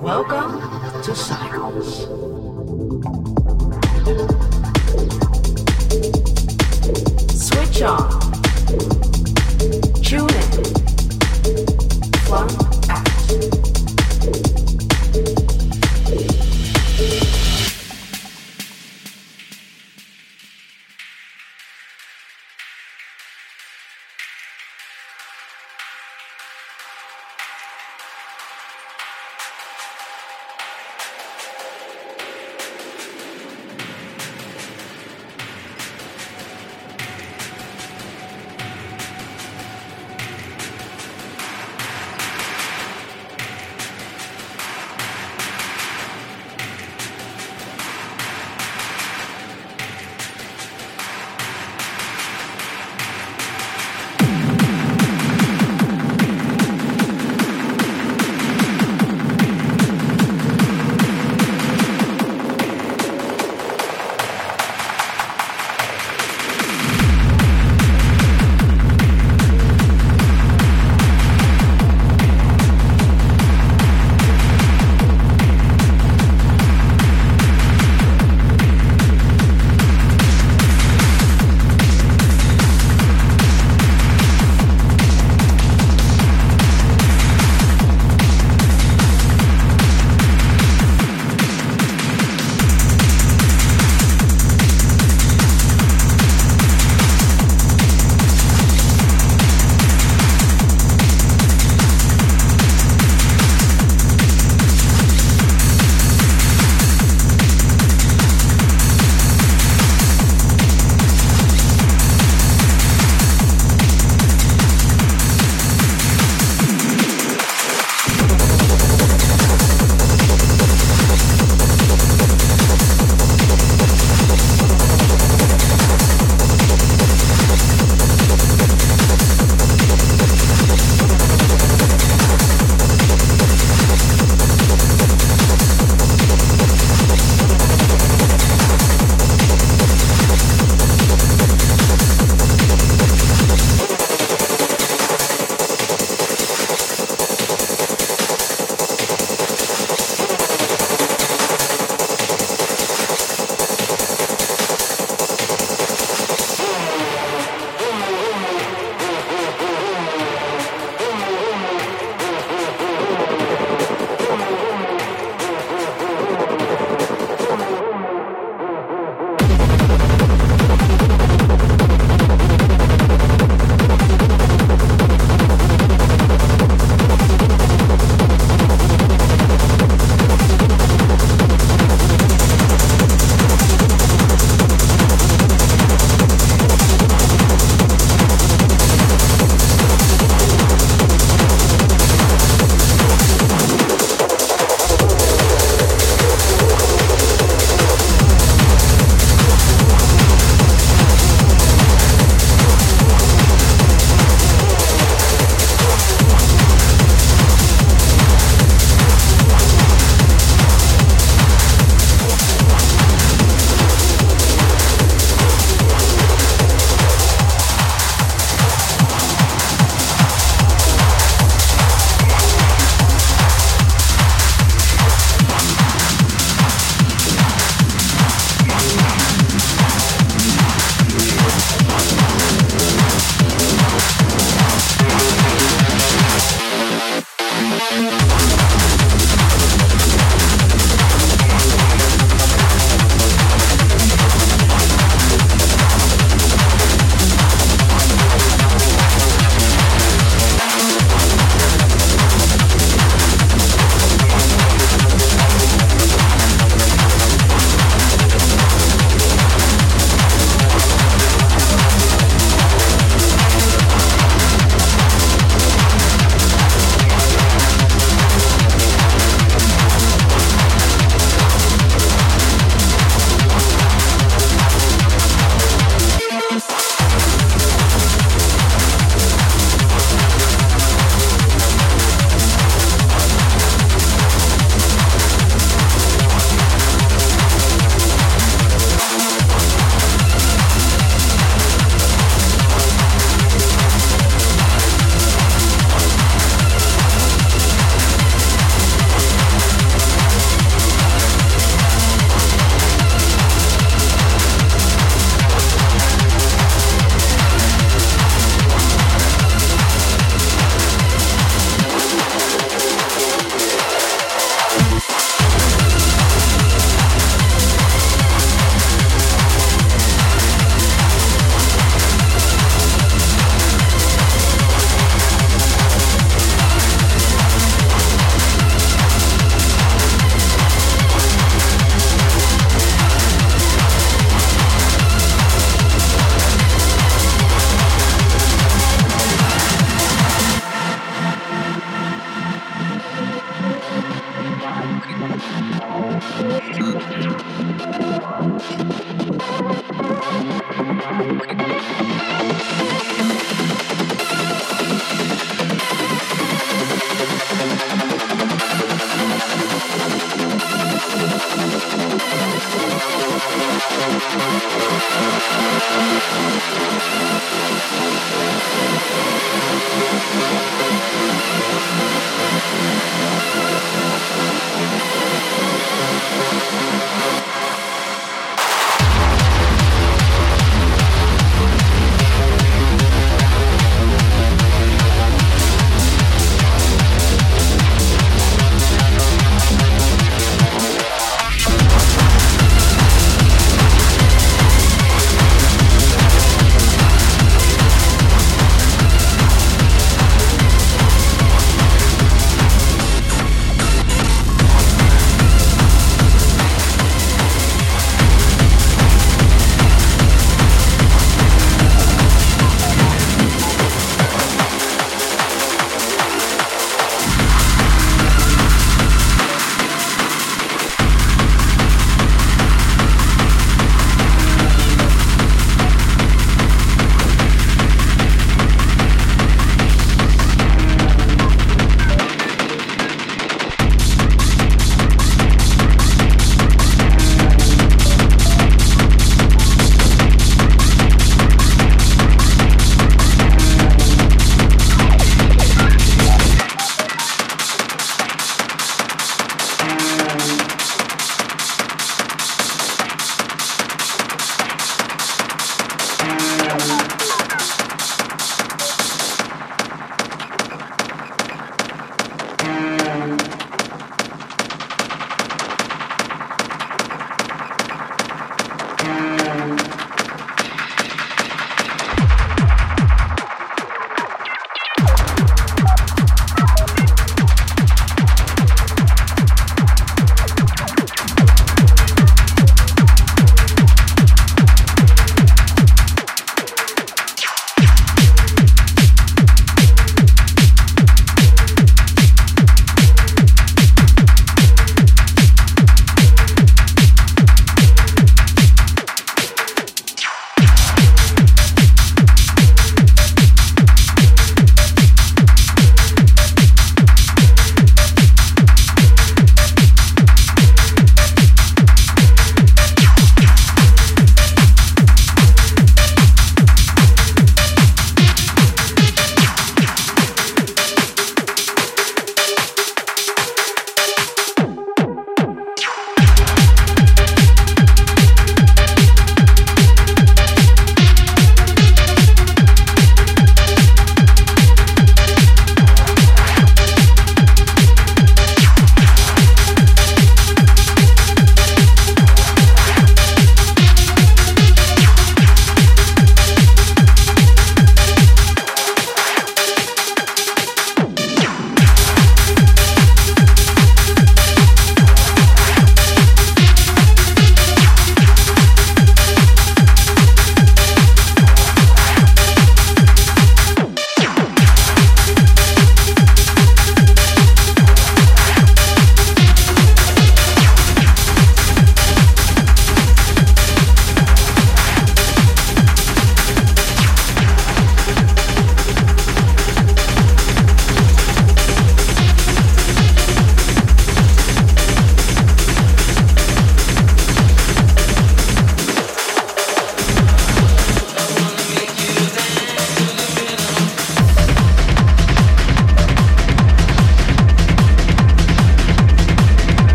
Welcome to Cycles.